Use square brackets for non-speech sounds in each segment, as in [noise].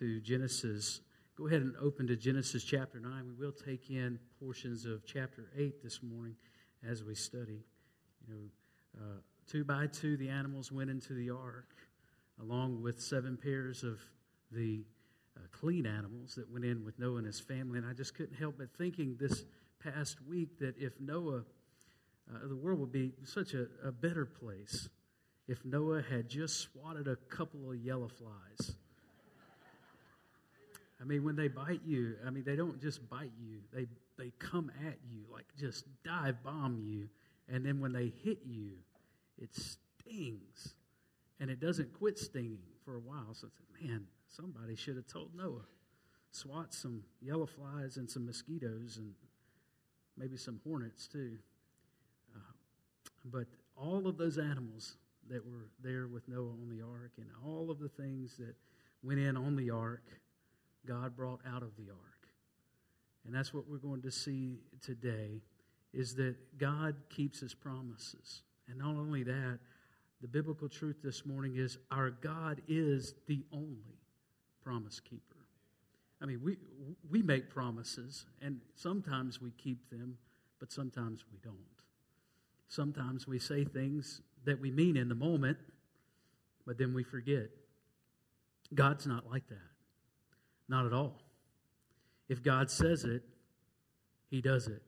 to Genesis. Go ahead and open to Genesis chapter 9. We will take in portions of chapter 8 this morning as we study. You know, uh, two by two, the animals went into the ark, along with seven pairs of the uh, clean animals that went in with Noah and his family. And I just couldn't help but thinking this past week that if Noah, uh, the world would be such a, a better place if Noah had just swatted a couple of yellow flies. I mean, when they bite you, I mean, they don't just bite you, they, they come at you, like just dive bomb you. And then when they hit you, it stings. And it doesn't quit stinging for a while. So it's, like, man, somebody should have told Noah. Swat some yellow flies and some mosquitoes and maybe some hornets too. Uh, but all of those animals that were there with Noah on the ark and all of the things that went in on the ark, God brought out of the ark. And that's what we're going to see today is that God keeps his promises. And not only that, the biblical truth this morning is our God is the only promise keeper. I mean, we, we make promises, and sometimes we keep them, but sometimes we don't. Sometimes we say things that we mean in the moment, but then we forget. God's not like that. Not at all. If God says it, He does it.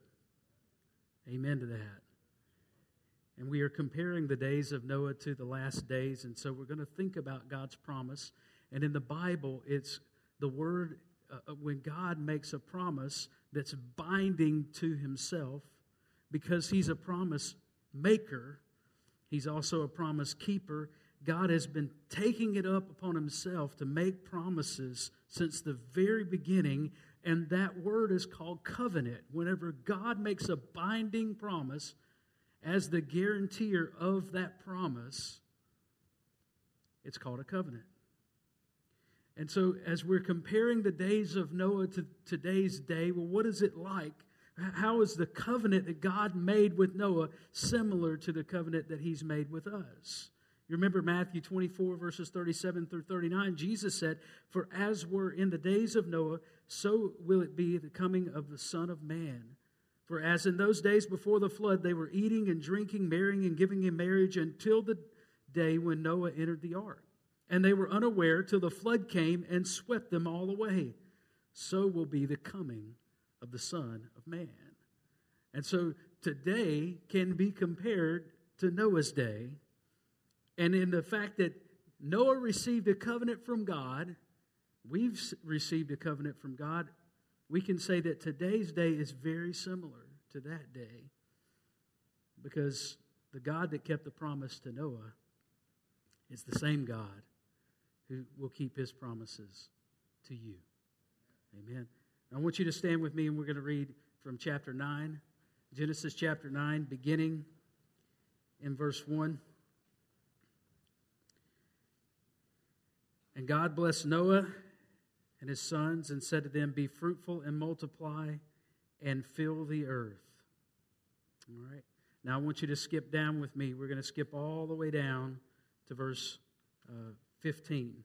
Amen to that. And we are comparing the days of Noah to the last days, and so we're going to think about God's promise. And in the Bible, it's the word uh, uh when God makes a promise that's binding to Himself because He's a promise maker, He's also a promise keeper. God has been taking it up upon Himself to make promises since the very beginning, and that word is called covenant. Whenever God makes a binding promise as the guarantor of that promise, it's called a covenant. And so, as we're comparing the days of Noah to today's day, well, what is it like how is the covenant that God made with Noah similar to the covenant that he's made with us? You remember Matthew 24, verses 37 through 39? Jesus said, For as were in the days of Noah, so will it be the coming of the Son of Man. For as in those days before the flood, they were eating and drinking, marrying and giving in marriage until the day when Noah entered the ark. And they were unaware till the flood came and swept them all away. So will be the coming of the Son of Man. And so today can be compared to Noah's day. And in the fact that Noah received a covenant from God, we've received a covenant from God, we can say that today's day is very similar to that day because the God that kept the promise to Noah is the same God who will keep his promises to you. Amen. I want you to stand with me and we're going to read from chapter 9, Genesis chapter 9, beginning in verse 1. And God blessed Noah and his sons and said to them, Be fruitful and multiply and fill the earth. All right. Now I want you to skip down with me. We're going to skip all the way down to verse uh, 15.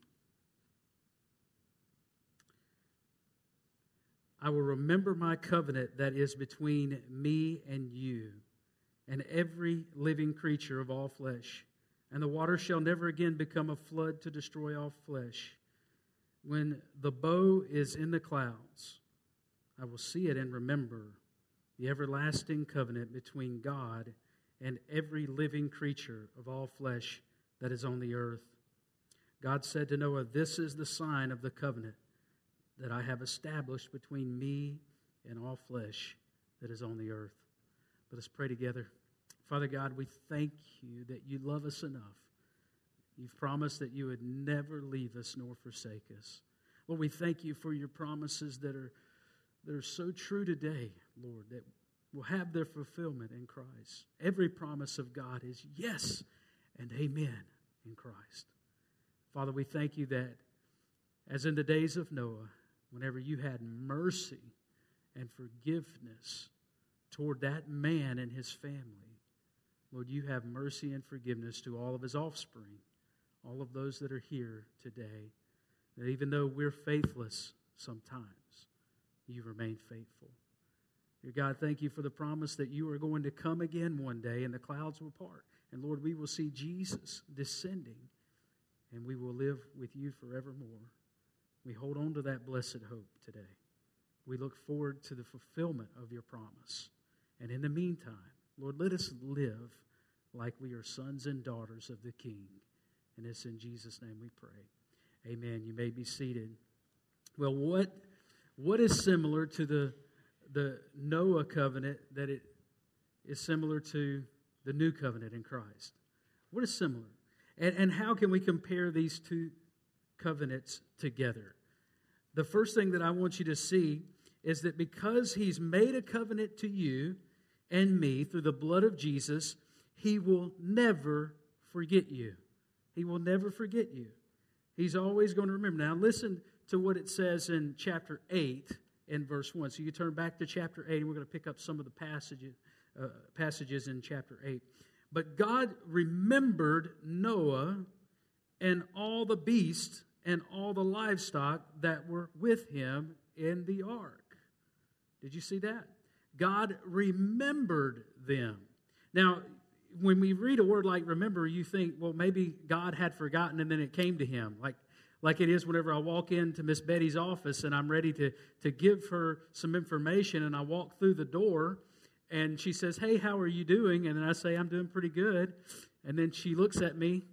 I will remember my covenant that is between me and you and every living creature of all flesh. And the water shall never again become a flood to destroy all flesh. When the bow is in the clouds, I will see it and remember the everlasting covenant between God and every living creature of all flesh that is on the earth. God said to Noah, This is the sign of the covenant that I have established between me and all flesh that is on the earth. Let us pray together. Father God, we thank you that you love us enough. You've promised that you would never leave us nor forsake us. Lord, we thank you for your promises that are, that are so true today, Lord, that will have their fulfillment in Christ. Every promise of God is yes and amen in Christ. Father, we thank you that as in the days of Noah, whenever you had mercy and forgiveness toward that man and his family. Lord, you have mercy and forgiveness to all of his offspring, all of those that are here today. that even though we're faithless sometimes, you remain faithful. Dear God, thank you for the promise that you are going to come again one day and the clouds will part. And Lord, we will see Jesus descending and we will live with you forevermore. We hold on to that blessed hope today. We look forward to the fulfillment of your promise. And in the meantime, Lord, let us live like we are sons and daughters of the King. And it's in Jesus' name we pray. Amen. You may be seated. Well, what, what is similar to the, the Noah covenant that it is similar to the new covenant in Christ? What is similar? And, and how can we compare these two covenants together? The first thing that I want you to see is that because he's made a covenant to you and me through the blood of Jesus, he will never forget you. He will never forget you. He's always going to remember. Now, listen to what it says in chapter 8 and verse 1. So you turn back to chapter 8, and we're going to pick up some of the passages, uh, passages in chapter 8. But God remembered Noah and all the beasts and all the livestock that were with him in the ark. Did you see that? God remembered them. Now, when we read a word like remember, you think, well, maybe God had forgotten and then it came to him. Like, like it is whenever I walk into Miss Betty's office and I'm ready to, to give her some information and I walk through the door and she says, Hey, how are you doing? And then I say, I'm doing pretty good. And then she looks at me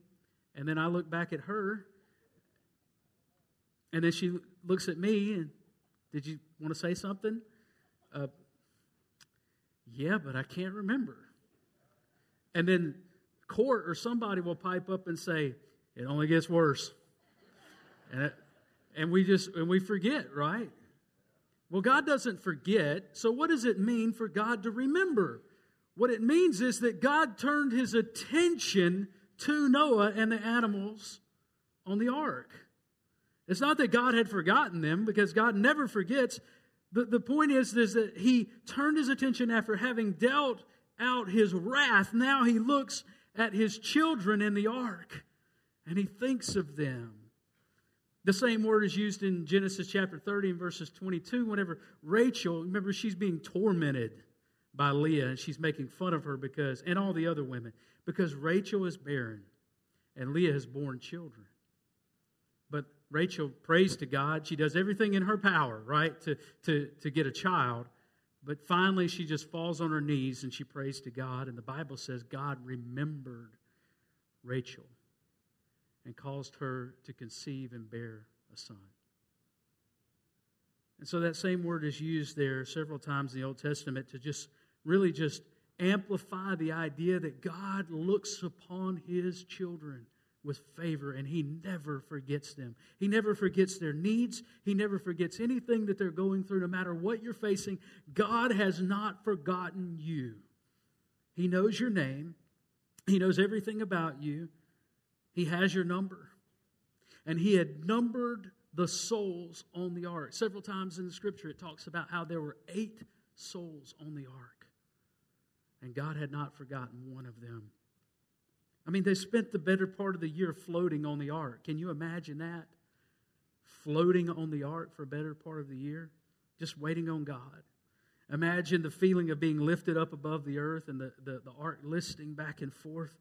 and then I look back at her and then she looks at me and, Did you want to say something? Uh, yeah, but I can't remember. And then court or somebody will pipe up and say, it only gets worse. And, it, and we just, and we forget, right? Well, God doesn't forget. So what does it mean for God to remember? What it means is that God turned his attention to Noah and the animals on the ark. It's not that God had forgotten them because God never forgets. The, the point is, is that he turned his attention after having dealt out his wrath. Now he looks at his children in the ark and he thinks of them. The same word is used in Genesis chapter 30 and verses 22 whenever Rachel, remember, she's being tormented by Leah and she's making fun of her because, and all the other women, because Rachel is barren and Leah has borne children. But Rachel prays to God. She does everything in her power, right, to, to, to get a child. But finally, she just falls on her knees and she prays to God. And the Bible says God remembered Rachel and caused her to conceive and bear a son. And so that same word is used there several times in the Old Testament to just really just amplify the idea that God looks upon his children with favor and he never forgets them. He never forgets their needs. He never forgets anything that they're going through, no matter what you're facing. God has not forgotten you. He knows your name, He knows everything about you, He has your number. And He had numbered the souls on the ark. Several times in the scripture, it talks about how there were eight souls on the ark. And God had not forgotten one of them. I mean, they spent the better part of the year floating on the ark. Can you imagine that? Floating on the ark for a better part of the year, just waiting on God. Imagine the feeling of being lifted up above the earth and the, the, the ark listing back and forth,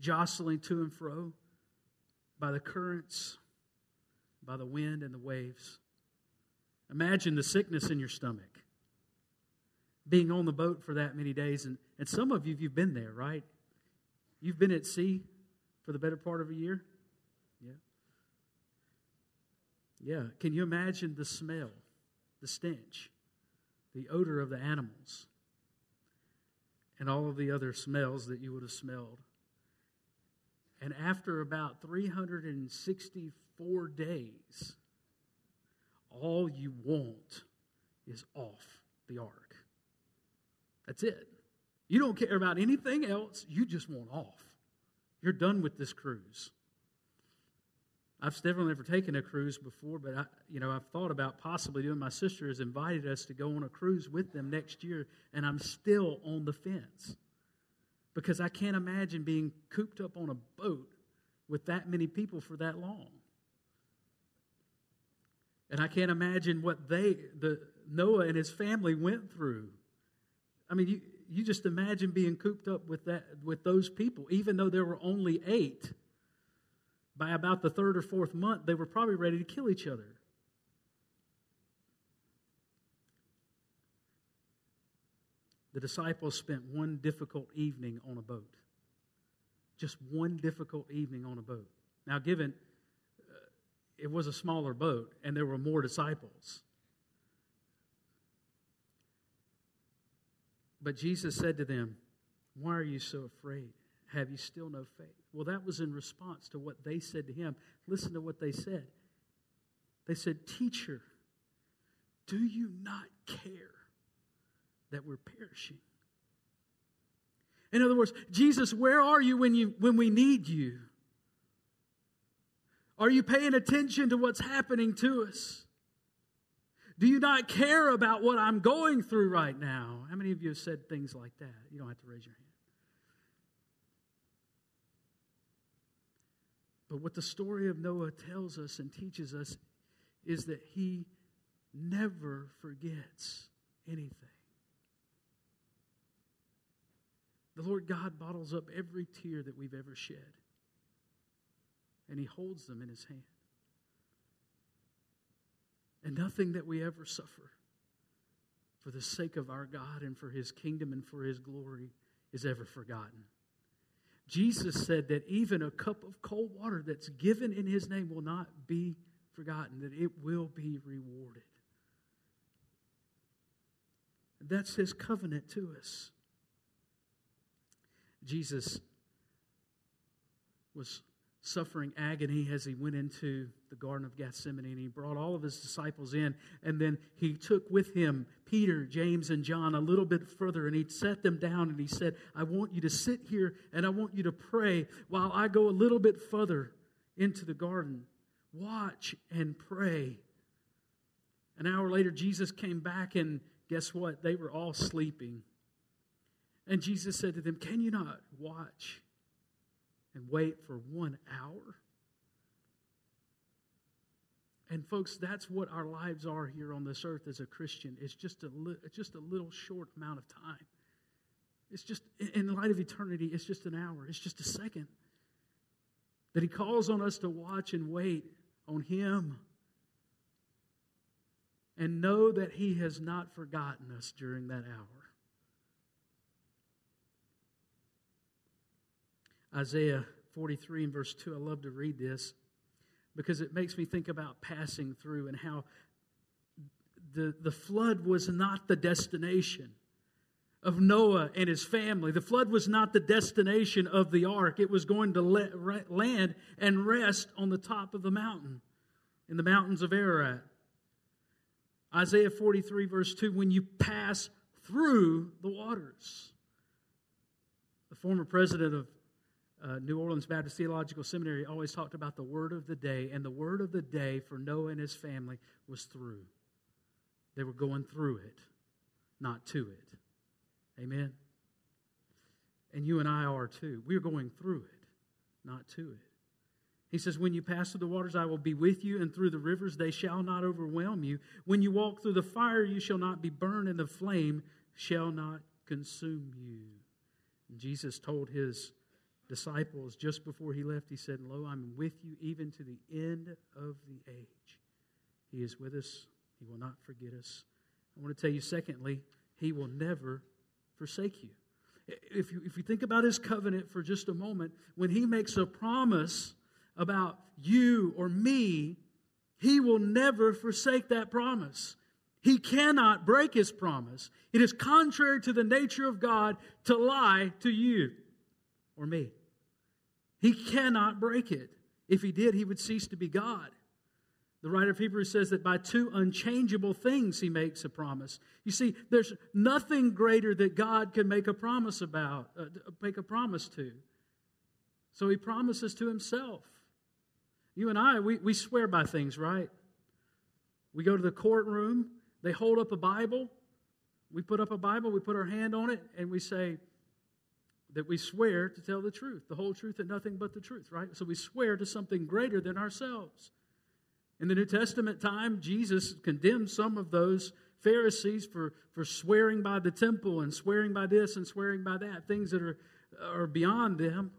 jostling to and fro by the currents, by the wind and the waves. Imagine the sickness in your stomach, being on the boat for that many days. And, and some of you, you've been there, right? You've been at sea for the better part of a year? Yeah. Yeah. Can you imagine the smell, the stench, the odor of the animals, and all of the other smells that you would have smelled? And after about 364 days, all you want is off the ark. That's it. You don't care about anything else. You just want off. You're done with this cruise. I've definitely never taken a cruise before, but I, you know, I've thought about possibly doing. My sister has invited us to go on a cruise with them next year, and I'm still on the fence because I can't imagine being cooped up on a boat with that many people for that long. And I can't imagine what they, the Noah and his family went through. I mean, you, you just imagine being cooped up with that with those people, even though there were only eight. By about the third or fourth month, they were probably ready to kill each other. The disciples spent one difficult evening on a boat. Just one difficult evening on a boat. Now, given uh, it was a smaller boat and there were more disciples, But Jesus said to them, Why are you so afraid? Have you still no faith? Well, that was in response to what they said to him. Listen to what they said. They said, Teacher, do you not care that we're perishing? In other words, Jesus, where are you when, you when we need you? Are you paying attention to what's happening to us? Do you not care about what I'm going through right now? How many of you have said things like that? You don't have to raise your hand. But what the story of Noah tells us and teaches us is that he never forgets anything. The Lord God bottles up every tear that we've ever shed, and he holds them in his hand. And nothing that we ever suffer for the sake of our God and for his kingdom and for his glory is ever forgotten. Jesus said that even a cup of cold water that's given in his name will not be forgotten, that it will be rewarded. That's his covenant to us. Jesus was suffering agony as he went into the Garden of Gethsemane. And he brought all of his disciples in. And then he took with him Peter, James, and John a little bit further. And he set them down and he said, I want you to sit here and I want you to pray while I go a little bit further into the garden. Watch and pray. An hour later, Jesus came back, and guess what? They were all sleeping. And Jesus said to them, Can you not watch and wait for one hour? And folks, that's what our lives are here on this earth as a Christian. It's just a li- just a little short amount of time. It's just in the light of eternity, it's just an hour. It's just a second. That he calls on us to watch and wait on him and know that he has not forgotten us during that hour. Isaiah 43 and verse 2. I love to read this because it makes me think about passing through and how the, the flood was not the destination of Noah and his family. The flood was not the destination of the ark. It was going to let, land and rest on the top of the mountain, in the mountains of Ararat. Isaiah 43, verse 2 when you pass through the waters. The former president of uh, New Orleans Baptist Theological Seminary always talked about the word of the day, and the word of the day for Noah and his family was through. They were going through it, not to it. Amen? And you and I are too. We're going through it, not to it. He says, When you pass through the waters, I will be with you, and through the rivers, they shall not overwhelm you. When you walk through the fire, you shall not be burned, and the flame shall not consume you. And Jesus told his disciples just before he left, he said, Lo, I'm with you even to the end of the age. He is with us, he will not forget us. I want to tell you, secondly, he will never forsake you. If you, if you think about his covenant for just a moment, when he makes a promise about you or me, he will never forsake that promise. He cannot break his promise. It is contrary to the nature of God to lie to you or me. He cannot break it. If he did, he would cease to be God. The writer of Hebrews says that by two unchangeable things he makes a promise. You see, there's nothing greater that God can make a promise about, uh, make a promise to. So he promises to himself. You and I, we, we swear by things, right? We go to the courtroom, they hold up a Bible, we put up a Bible, we put our hand on it, and we say, that we swear to tell the truth, the whole truth and nothing but the truth, right? So we swear to something greater than ourselves. In the New Testament time, Jesus condemned some of those Pharisees for, for swearing by the temple and swearing by this and swearing by that, things that are, are beyond them.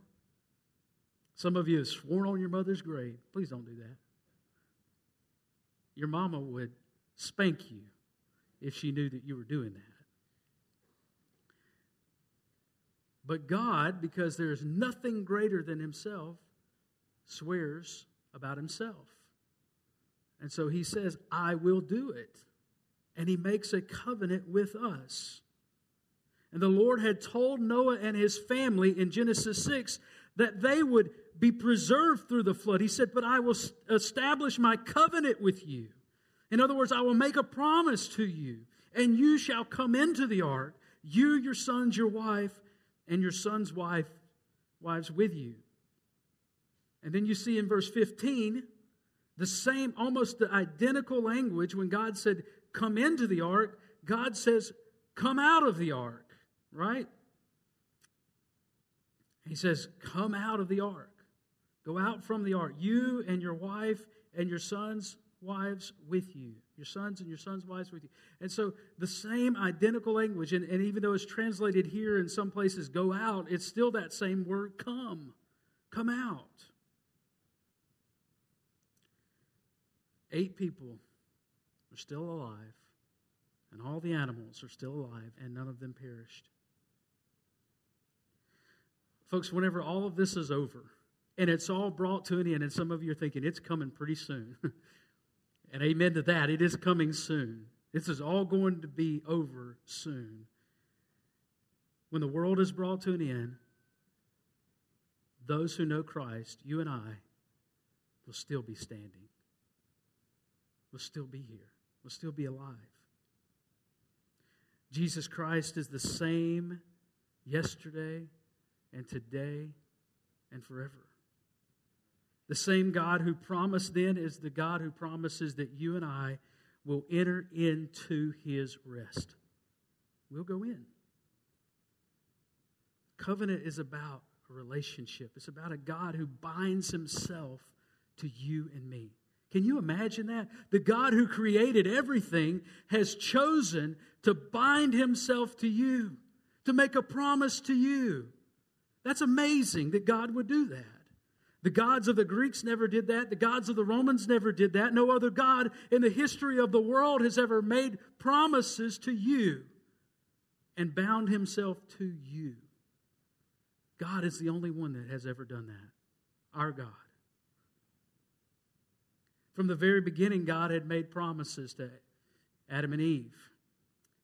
Some of you have sworn on your mother's grave. Please don't do that. Your mama would spank you if she knew that you were doing that. But God, because there is nothing greater than Himself, swears about Himself. And so He says, I will do it. And He makes a covenant with us. And the Lord had told Noah and his family in Genesis 6 that they would be preserved through the flood. He said, But I will establish my covenant with you. In other words, I will make a promise to you, and you shall come into the ark, you, your sons, your wife, and your son's wife, wives with you. And then you see in verse 15 the same, almost the identical language when God said, Come into the ark, God says, Come out of the ark, right? He says, Come out of the ark. Go out from the ark, you and your wife and your sons wives with you, your sons and your sons' wives with you. And so the same identical language, and, and even though it's translated here in some places, go out, it's still that same word, come. Come out. Eight people are still alive, and all the animals are still alive, and none of them perished. Folks, whenever all of this is over, and it's all brought to an end, and some of you are thinking it's coming pretty soon. [laughs] And amen to that. It is coming soon. This is all going to be over soon. When the world is brought to an end, those who know Christ, you and I, will still be standing. We'll still be here. We'll still be alive. Jesus Christ is the same yesterday and today and forever. The same God who promised then is the God who promises that you and I will enter into his rest. We'll go in. Covenant is about a relationship, it's about a God who binds himself to you and me. Can you imagine that? The God who created everything has chosen to bind himself to you, to make a promise to you. That's amazing that God would do that. The gods of the Greeks never did that. The gods of the Romans never did that. No other God in the history of the world has ever made promises to you and bound himself to you. God is the only one that has ever done that. Our God. From the very beginning, God had made promises to Adam and Eve.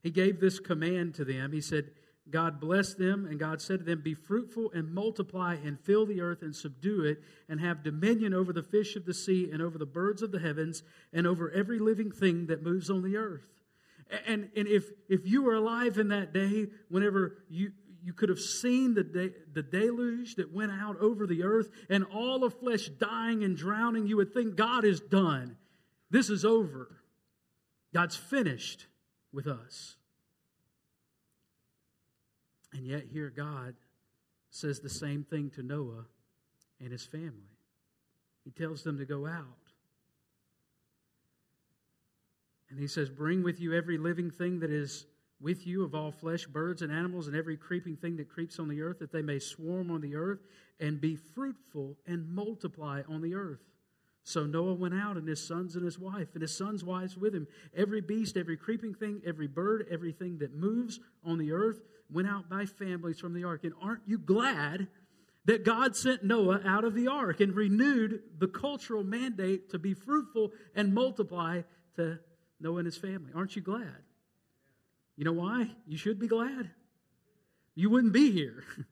He gave this command to them. He said, God blessed them, and God said to them, Be fruitful and multiply and fill the earth and subdue it, and have dominion over the fish of the sea and over the birds of the heavens and over every living thing that moves on the earth. And, and if, if you were alive in that day, whenever you, you could have seen the, de- the deluge that went out over the earth and all of flesh dying and drowning, you would think God is done. This is over. God's finished with us. And yet, here God says the same thing to Noah and his family. He tells them to go out. And he says, Bring with you every living thing that is with you of all flesh, birds and animals, and every creeping thing that creeps on the earth, that they may swarm on the earth and be fruitful and multiply on the earth. So Noah went out, and his sons and his wife, and his sons' wives with him. Every beast, every creeping thing, every bird, everything that moves on the earth went out by families from the ark. And aren't you glad that God sent Noah out of the ark and renewed the cultural mandate to be fruitful and multiply to Noah and his family? Aren't you glad? You know why? You should be glad. You wouldn't be here [laughs]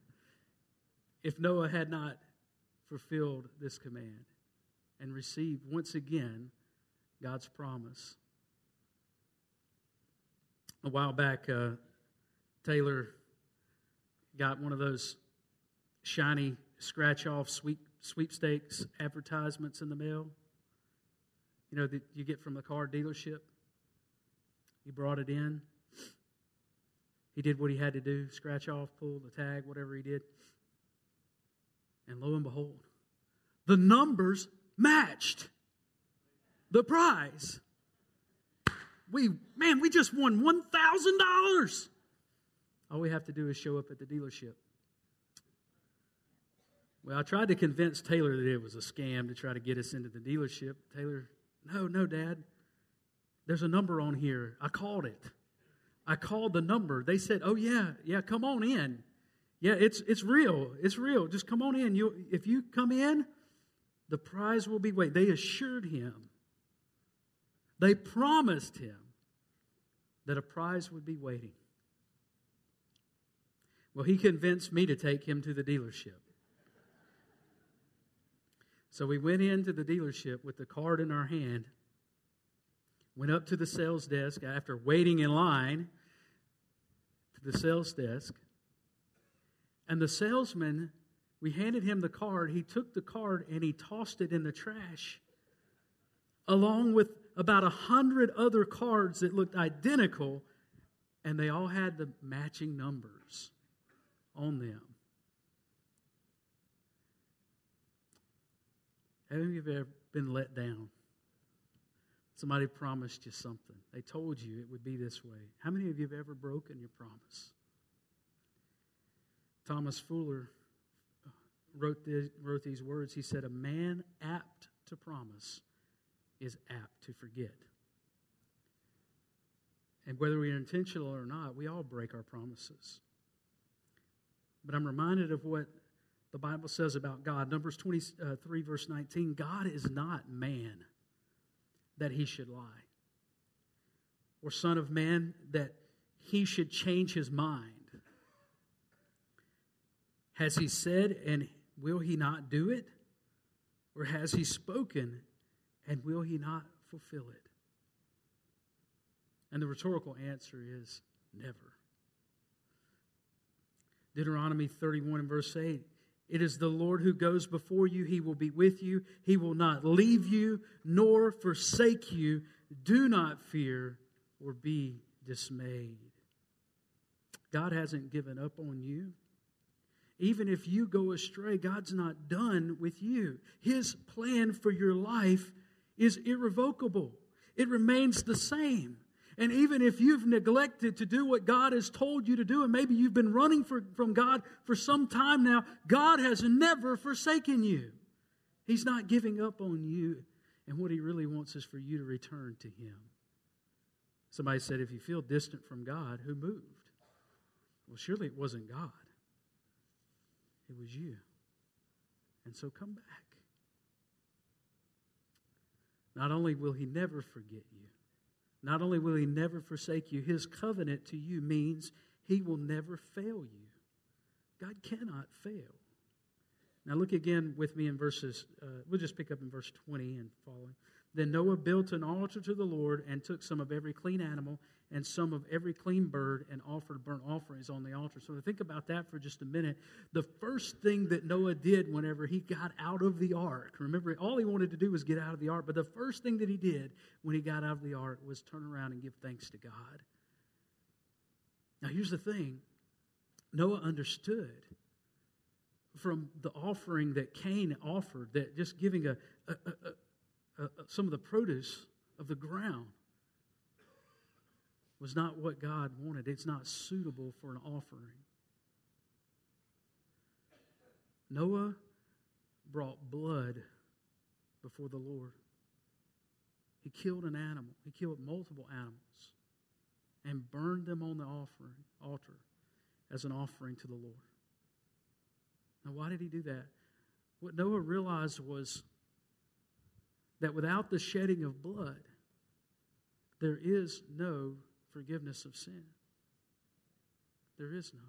if Noah had not fulfilled this command and receive once again God's promise. A while back, uh, Taylor got one of those shiny scratch off sweep, sweepstakes advertisements in the mail. You know, that you get from the car dealership. He brought it in. He did what he had to do scratch off, pull the tag, whatever he did. And lo and behold, the numbers matched. the prize. We, man, we just won $1,000. All we have to do is show up at the dealership. Well, I tried to convince Taylor that it was a scam to try to get us into the dealership. Taylor, no, no, Dad. There's a number on here. I called it. I called the number. They said, "Oh yeah, yeah, come on in. Yeah, it's it's real. It's real. Just come on in. You if you come in, the prize will be waiting." They assured him. They promised him that a prize would be waiting. Well, he convinced me to take him to the dealership. So we went into the dealership with the card in our hand, went up to the sales desk after waiting in line to the sales desk. And the salesman, we handed him the card. He took the card and he tossed it in the trash, along with about a hundred other cards that looked identical, and they all had the matching numbers on them. Have you ever been let down? Somebody promised you something. They told you it would be this way. How many of you have ever broken your promise? Thomas Fuller wrote, this, wrote these words. He said, A man apt to promise is apt to forget. And whether we are intentional or not, we all break our promises. But I'm reminded of what the Bible says about God. Numbers 23, uh, verse 19 God is not man that he should lie, or son of man that he should change his mind. Has he said, and will he not do it? Or has he spoken, and will he not fulfill it? And the rhetorical answer is never. Deuteronomy 31 and verse 8 it is the Lord who goes before you. He will be with you. He will not leave you nor forsake you. Do not fear or be dismayed. God hasn't given up on you. Even if you go astray, God's not done with you. His plan for your life is irrevocable, it remains the same. And even if you've neglected to do what God has told you to do, and maybe you've been running for, from God for some time now, God has never forsaken you. He's not giving up on you. And what He really wants is for you to return to Him. Somebody said, if you feel distant from God, who moved? Well, surely it wasn't God, it was you. And so come back. Not only will He never forget you, not only will he never forsake you, his covenant to you means he will never fail you. God cannot fail. Now, look again with me in verses, uh, we'll just pick up in verse 20 and following. Then Noah built an altar to the Lord and took some of every clean animal and some of every clean bird and offered burnt offerings on the altar. So think about that for just a minute, the first thing that Noah did whenever he got out of the ark, remember, all he wanted to do was get out of the ark, but the first thing that he did when he got out of the ark was turn around and give thanks to God. Now, here's the thing Noah understood from the offering that Cain offered that just giving a, a, a, a some of the produce of the ground was not what God wanted. It's not suitable for an offering. Noah brought blood before the Lord. He killed an animal. He killed multiple animals and burned them on the offering altar as an offering to the Lord. Now, why did he do that? What Noah realized was that without the shedding of blood, there is no forgiveness of sin. There is none.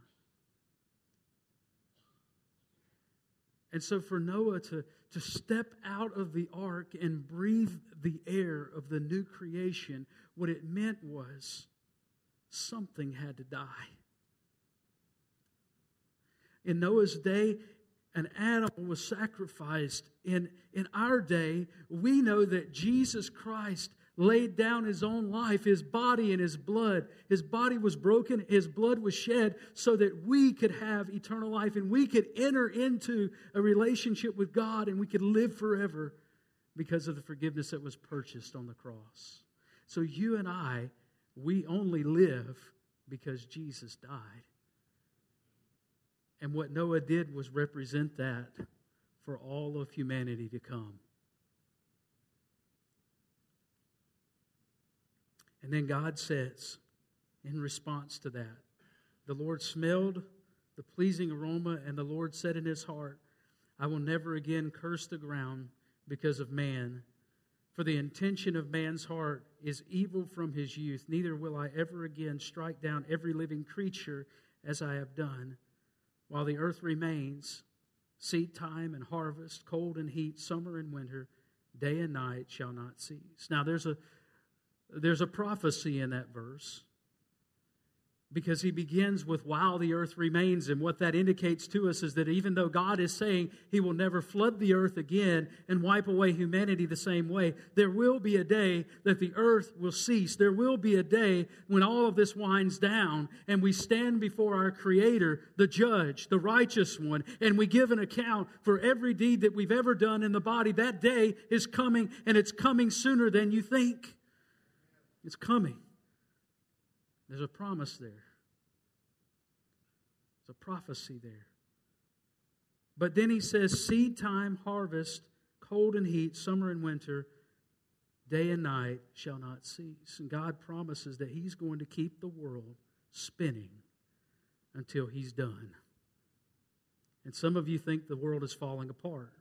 And so, for Noah to, to step out of the ark and breathe the air of the new creation, what it meant was something had to die. In Noah's day, an animal was sacrificed. In, in our day, we know that Jesus Christ laid down his own life, his body and his blood. His body was broken, his blood was shed so that we could have eternal life and we could enter into a relationship with God and we could live forever because of the forgiveness that was purchased on the cross. So you and I, we only live because Jesus died. And what Noah did was represent that for all of humanity to come. And then God says, in response to that, the Lord smelled the pleasing aroma, and the Lord said in his heart, I will never again curse the ground because of man. For the intention of man's heart is evil from his youth. Neither will I ever again strike down every living creature as I have done. While the earth remains, seed time and harvest, cold and heat, summer and winter, day and night shall not cease. Now there's a there's a prophecy in that verse because he begins with while the earth remains. And what that indicates to us is that even though God is saying he will never flood the earth again and wipe away humanity the same way, there will be a day that the earth will cease. There will be a day when all of this winds down and we stand before our Creator, the judge, the righteous one, and we give an account for every deed that we've ever done in the body. That day is coming and it's coming sooner than you think. It's coming. There's a promise there. There's a prophecy there. But then he says, seed time, harvest, cold and heat, summer and winter, day and night shall not cease. And God promises that he's going to keep the world spinning until he's done. And some of you think the world is falling apart.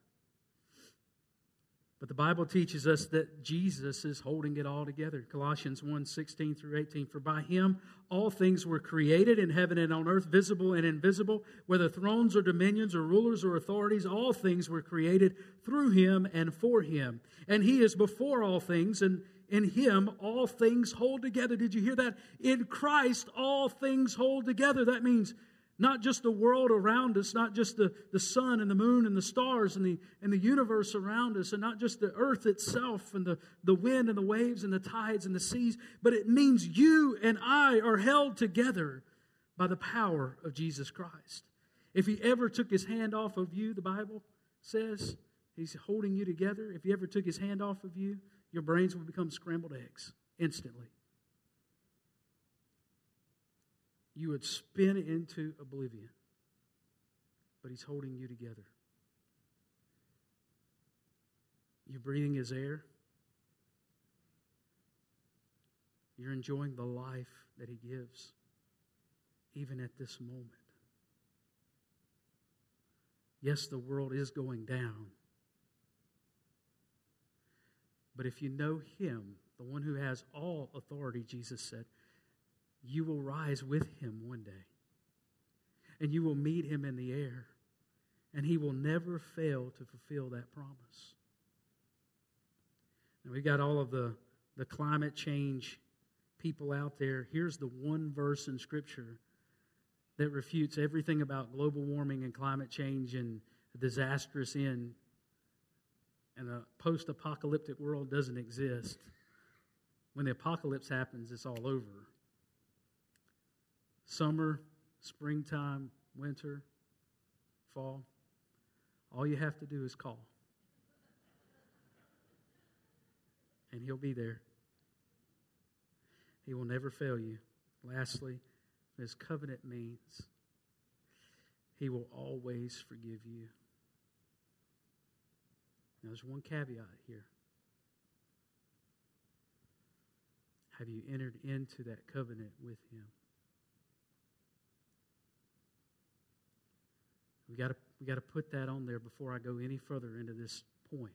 But the Bible teaches us that Jesus is holding it all together. Colossians 1 16 through 18. For by him all things were created in heaven and on earth, visible and invisible, whether thrones or dominions or rulers or authorities, all things were created through him and for him. And he is before all things, and in him all things hold together. Did you hear that? In Christ all things hold together. That means not just the world around us, not just the, the sun and the moon and the stars and the, and the universe around us, and not just the earth itself and the, the wind and the waves and the tides and the seas, but it means you and I are held together by the power of Jesus Christ. If he ever took his hand off of you, the Bible says he's holding you together. If he ever took his hand off of you, your brains would become scrambled eggs instantly. You would spin into oblivion. But He's holding you together. You're breathing His air. You're enjoying the life that He gives, even at this moment. Yes, the world is going down. But if you know Him, the one who has all authority, Jesus said, you will rise with him one day. And you will meet him in the air. And he will never fail to fulfill that promise. And we've got all of the, the climate change people out there. Here's the one verse in Scripture that refutes everything about global warming and climate change and a disastrous end. And a post apocalyptic world doesn't exist. When the apocalypse happens, it's all over summer, springtime, winter, fall. All you have to do is call. And He'll be there. He will never fail you. Lastly, His covenant means He will always forgive you. Now, there's one caveat here. Have you entered into that covenant with Him? We got to we got to put that on there before I go any further into this point.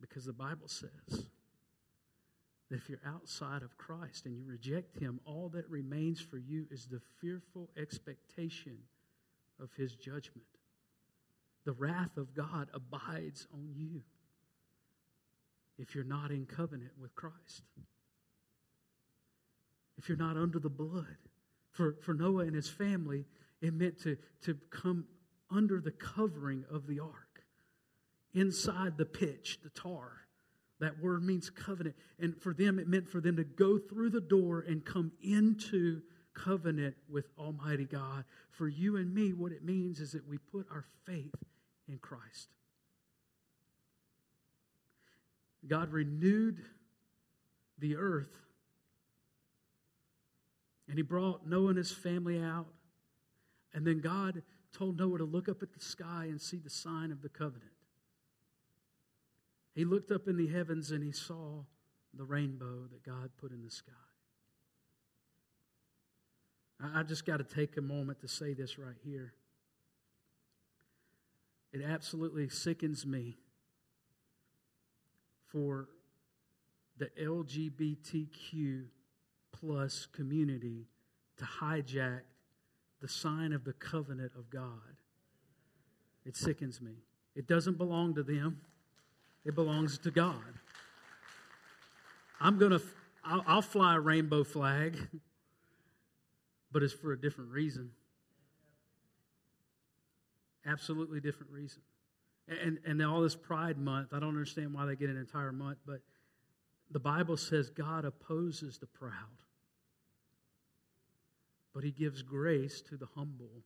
Because the Bible says that if you're outside of Christ and you reject him, all that remains for you is the fearful expectation of his judgment. The wrath of God abides on you if you're not in covenant with Christ. If you're not under the blood. For, for Noah and his family, it meant to, to come under the covering of the ark, inside the pitch, the tar. That word means covenant. And for them, it meant for them to go through the door and come into covenant with Almighty God. For you and me, what it means is that we put our faith in Christ. God renewed the earth. And he brought Noah and his family out. And then God told Noah to look up at the sky and see the sign of the covenant. He looked up in the heavens and he saw the rainbow that God put in the sky. I just got to take a moment to say this right here. It absolutely sickens me for the LGBTQ plus community to hijack the sign of the covenant of God. It sickens me. It doesn't belong to them, it belongs to God. I'm going to, I'll, I'll fly a rainbow flag, but it's for a different reason. Absolutely different reason. And, and all this Pride Month, I don't understand why they get an entire month, but the Bible says God opposes the proud, but He gives grace to the humble.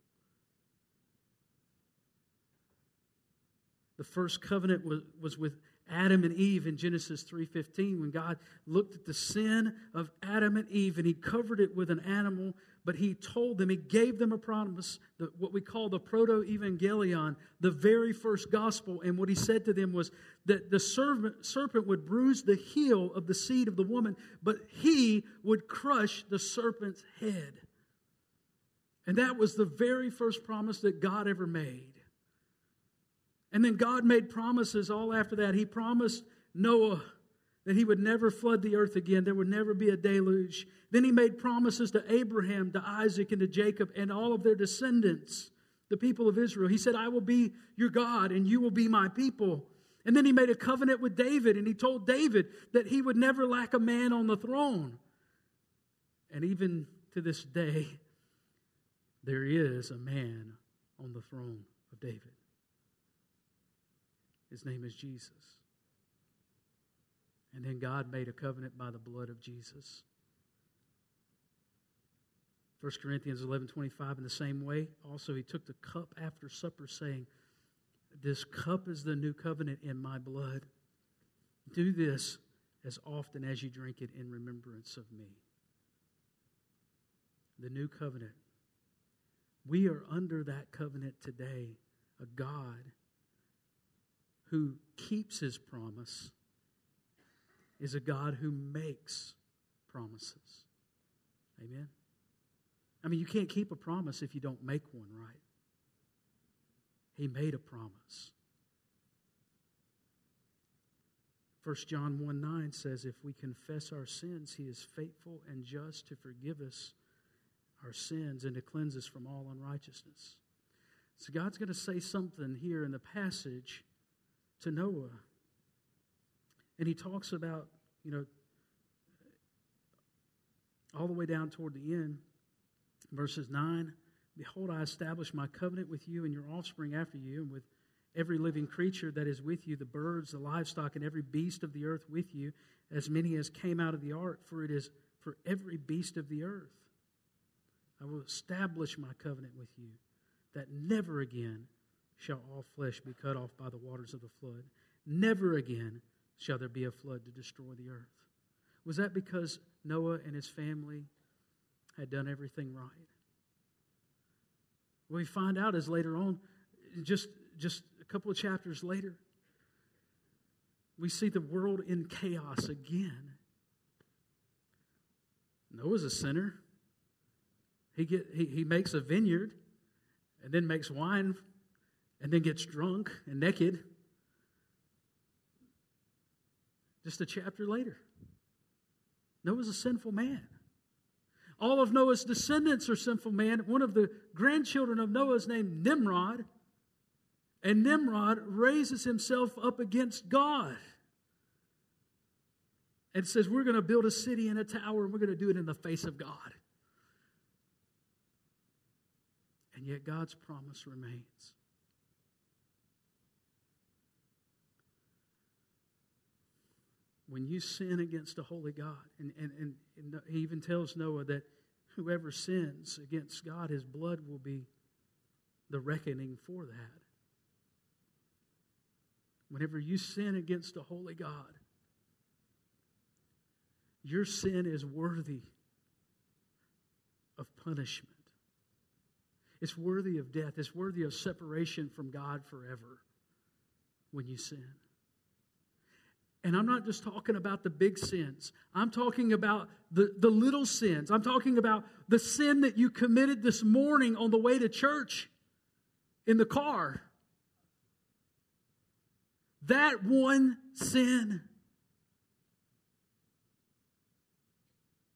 The first covenant was, was with Adam and Eve in Genesis 3:15 when God looked at the sin of Adam and Eve and he covered it with an animal but he told them he gave them a promise what we call the proto evangelium the very first gospel. And what he said to them was that the serpent, serpent would bruise the heel of the seed of the woman but he would crush the serpent's head. And that was the very first promise that God ever made and then God made promises all after that. He promised Noah that he would never flood the earth again, there would never be a deluge. Then he made promises to Abraham, to Isaac, and to Jacob, and all of their descendants, the people of Israel. He said, I will be your God, and you will be my people. And then he made a covenant with David, and he told David that he would never lack a man on the throne. And even to this day, there is a man on the throne of David. His name is Jesus. And then God made a covenant by the blood of Jesus. 1 Corinthians 11 25, in the same way, also he took the cup after supper, saying, This cup is the new covenant in my blood. Do this as often as you drink it in remembrance of me. The new covenant. We are under that covenant today, a God who keeps his promise is a God who makes promises. Amen? I mean, you can't keep a promise if you don't make one, right? He made a promise. 1 John 1 9 says, If we confess our sins, he is faithful and just to forgive us our sins and to cleanse us from all unrighteousness. So God's going to say something here in the passage to Noah. And he talks about, you know, all the way down toward the end, verses 9 Behold, I establish my covenant with you and your offspring after you, and with every living creature that is with you, the birds, the livestock, and every beast of the earth with you, as many as came out of the ark, for it is for every beast of the earth. I will establish my covenant with you, that never again shall all flesh be cut off by the waters of the flood. Never again shall there be a flood to destroy the earth. Was that because Noah and his family had done everything right? What we find out is later on, just, just a couple of chapters later, we see the world in chaos again. Noah's a sinner. He, get, he, he makes a vineyard and then makes wine and then gets drunk and naked. Just a chapter later. Noah's a sinful man. All of Noah's descendants are sinful men. One of the grandchildren of Noah is named Nimrod. And Nimrod raises himself up against God and says, We're going to build a city and a tower, and we're going to do it in the face of God. And yet God's promise remains. When you sin against a holy God, and, and, and, and he even tells Noah that whoever sins against God, his blood will be the reckoning for that. Whenever you sin against a holy God, Your sin is worthy of punishment. It's worthy of death. It's worthy of separation from God forever when you sin. And I'm not just talking about the big sins. I'm talking about the, the little sins. I'm talking about the sin that you committed this morning on the way to church in the car. That one sin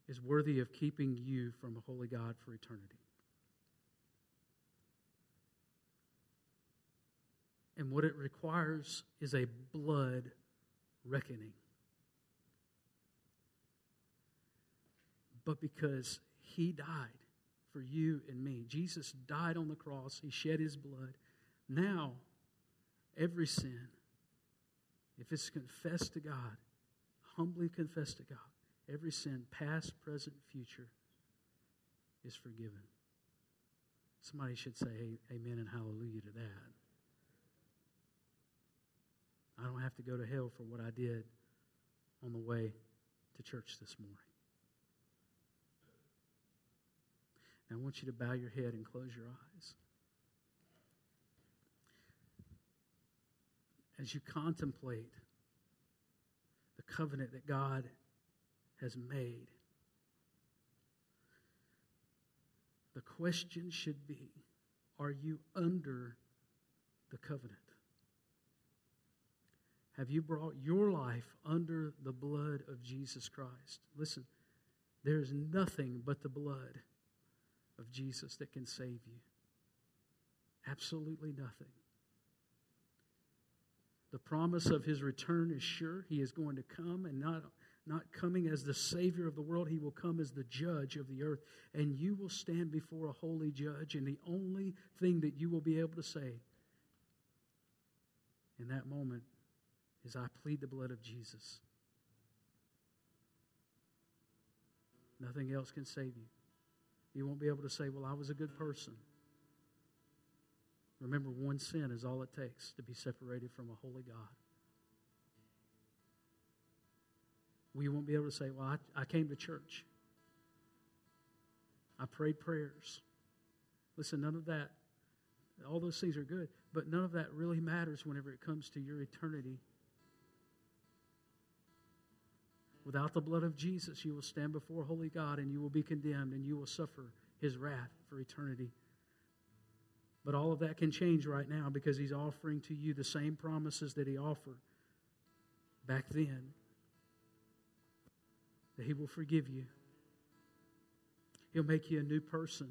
is worthy of keeping you from a holy God for eternity. And what it requires is a blood reckoning. But because he died for you and me, Jesus died on the cross, he shed his blood. Now, every sin, if it's confessed to God, humbly confessed to God, every sin, past, present, future, is forgiven. Somebody should say amen and hallelujah to that. I don't have to go to hell for what I did on the way to church this morning. I want you to bow your head and close your eyes. As you contemplate the covenant that God has made, the question should be Are you under the covenant? Have you brought your life under the blood of Jesus Christ? Listen, there's nothing but the blood of Jesus that can save you. Absolutely nothing. The promise of his return is sure. He is going to come and not, not coming as the Savior of the world, he will come as the judge of the earth. And you will stand before a holy judge, and the only thing that you will be able to say in that moment is I plead the blood of Jesus. Nothing else can save you. You won't be able to say, Well, I was a good person. Remember, one sin is all it takes to be separated from a holy God. We won't be able to say, Well, I, I came to church. I prayed prayers. Listen, none of that, all those things are good, but none of that really matters whenever it comes to your eternity Without the blood of Jesus, you will stand before holy God and you will be condemned and you will suffer his wrath for eternity. But all of that can change right now because he's offering to you the same promises that he offered back then that he will forgive you. He'll make you a new person.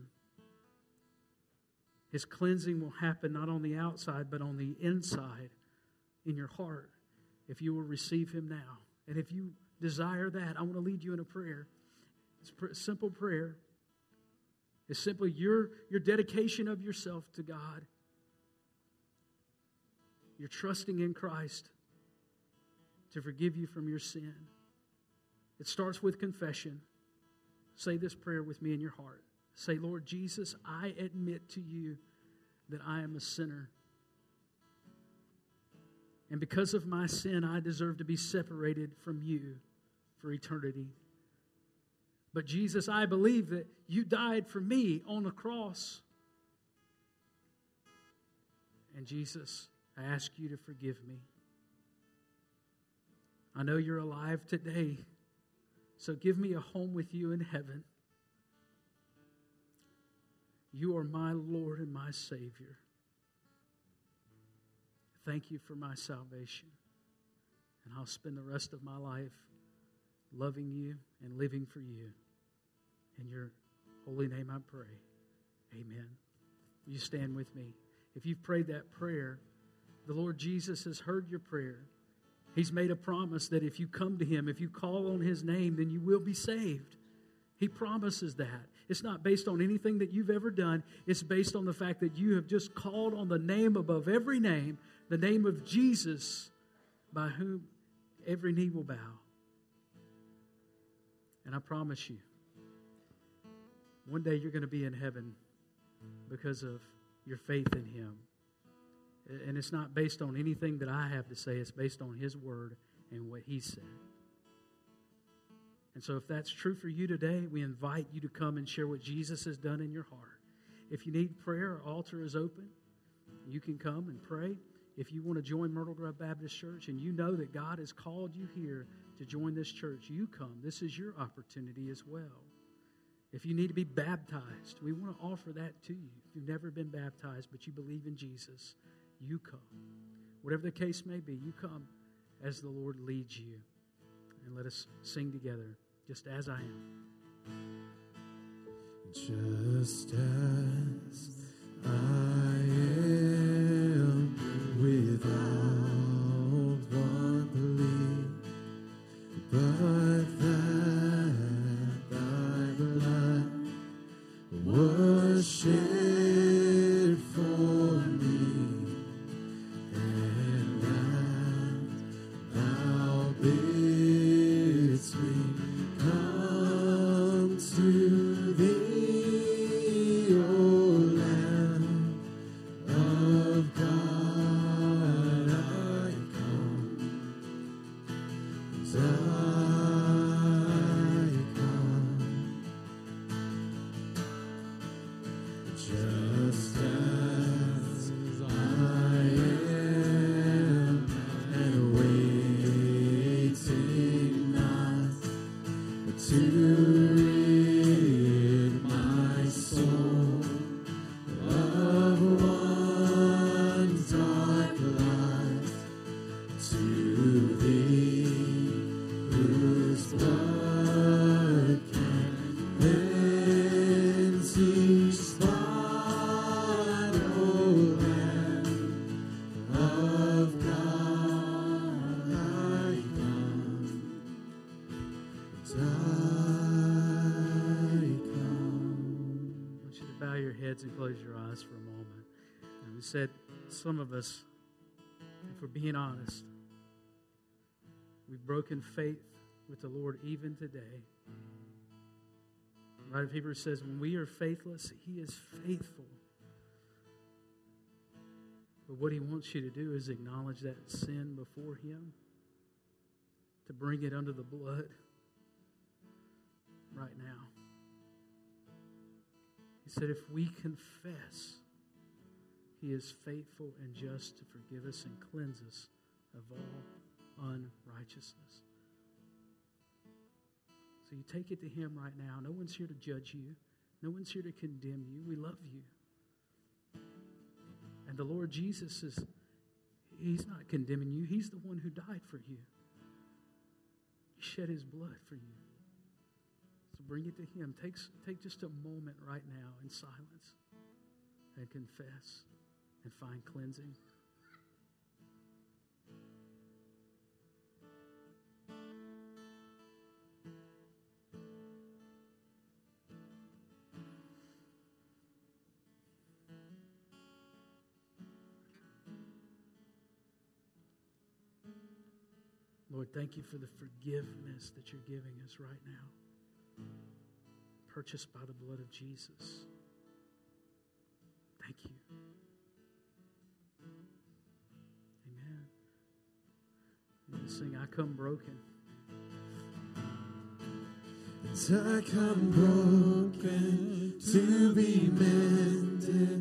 His cleansing will happen not on the outside, but on the inside in your heart if you will receive him now. And if you desire that, I want to lead you in a prayer. It's a simple prayer. It's simply your, your dedication of yourself to God. You're trusting in Christ to forgive you from your sin. It starts with confession. Say this prayer with me in your heart. Say, Lord Jesus, I admit to you that I am a sinner. And because of my sin, I deserve to be separated from you for eternity. But Jesus, I believe that you died for me on the cross. And Jesus, I ask you to forgive me. I know you're alive today, so give me a home with you in heaven. You are my Lord and my Savior. Thank you for my salvation. And I'll spend the rest of my life loving you and living for you. In your holy name I pray. Amen. You stand with me? If you've prayed that prayer, the Lord Jesus has heard your prayer. He's made a promise that if you come to Him, if you call on His name, then you will be saved. He promises that. It's not based on anything that you've ever done, it's based on the fact that you have just called on the name above every name, the name of Jesus, by whom every knee will bow and I promise you, one day you're going to be in heaven because of your faith in Him. And it's not based on anything that I have to say, it's based on His Word and what He said. And so, if that's true for you today, we invite you to come and share what Jesus has done in your heart. If you need prayer, our altar is open. You can come and pray. If you want to join Myrtle Grove Baptist Church and you know that God has called you here to join this church, you come. This is your opportunity as well. If you need to be baptized, we want to offer that to you. If you've never been baptized but you believe in Jesus, you come. Whatever the case may be, you come as the Lord leads you. And let us sing together, just as I am. Just as I am without but said, some of us, if we're being honest, we've broken faith with the Lord even today. Right of Hebrews says, when we are faithless, He is faithful. But what He wants you to do is acknowledge that sin before Him, to bring it under the blood right now. He said, if we confess, He is faithful and just to forgive us and cleanse us of all unrighteousness. So you take it to Him right now. No one's here to judge you, no one's here to condemn you. We love you. And the Lord Jesus is, He's not condemning you, He's the one who died for you. He shed His blood for you. So bring it to Him. Take, take just a moment right now in silence and confess and find cleansing. Lord, thank you for the forgiveness that you're giving us right now. Purchased by the blood of Jesus. Thank you. To sing, I come broken. I come broken to be mended.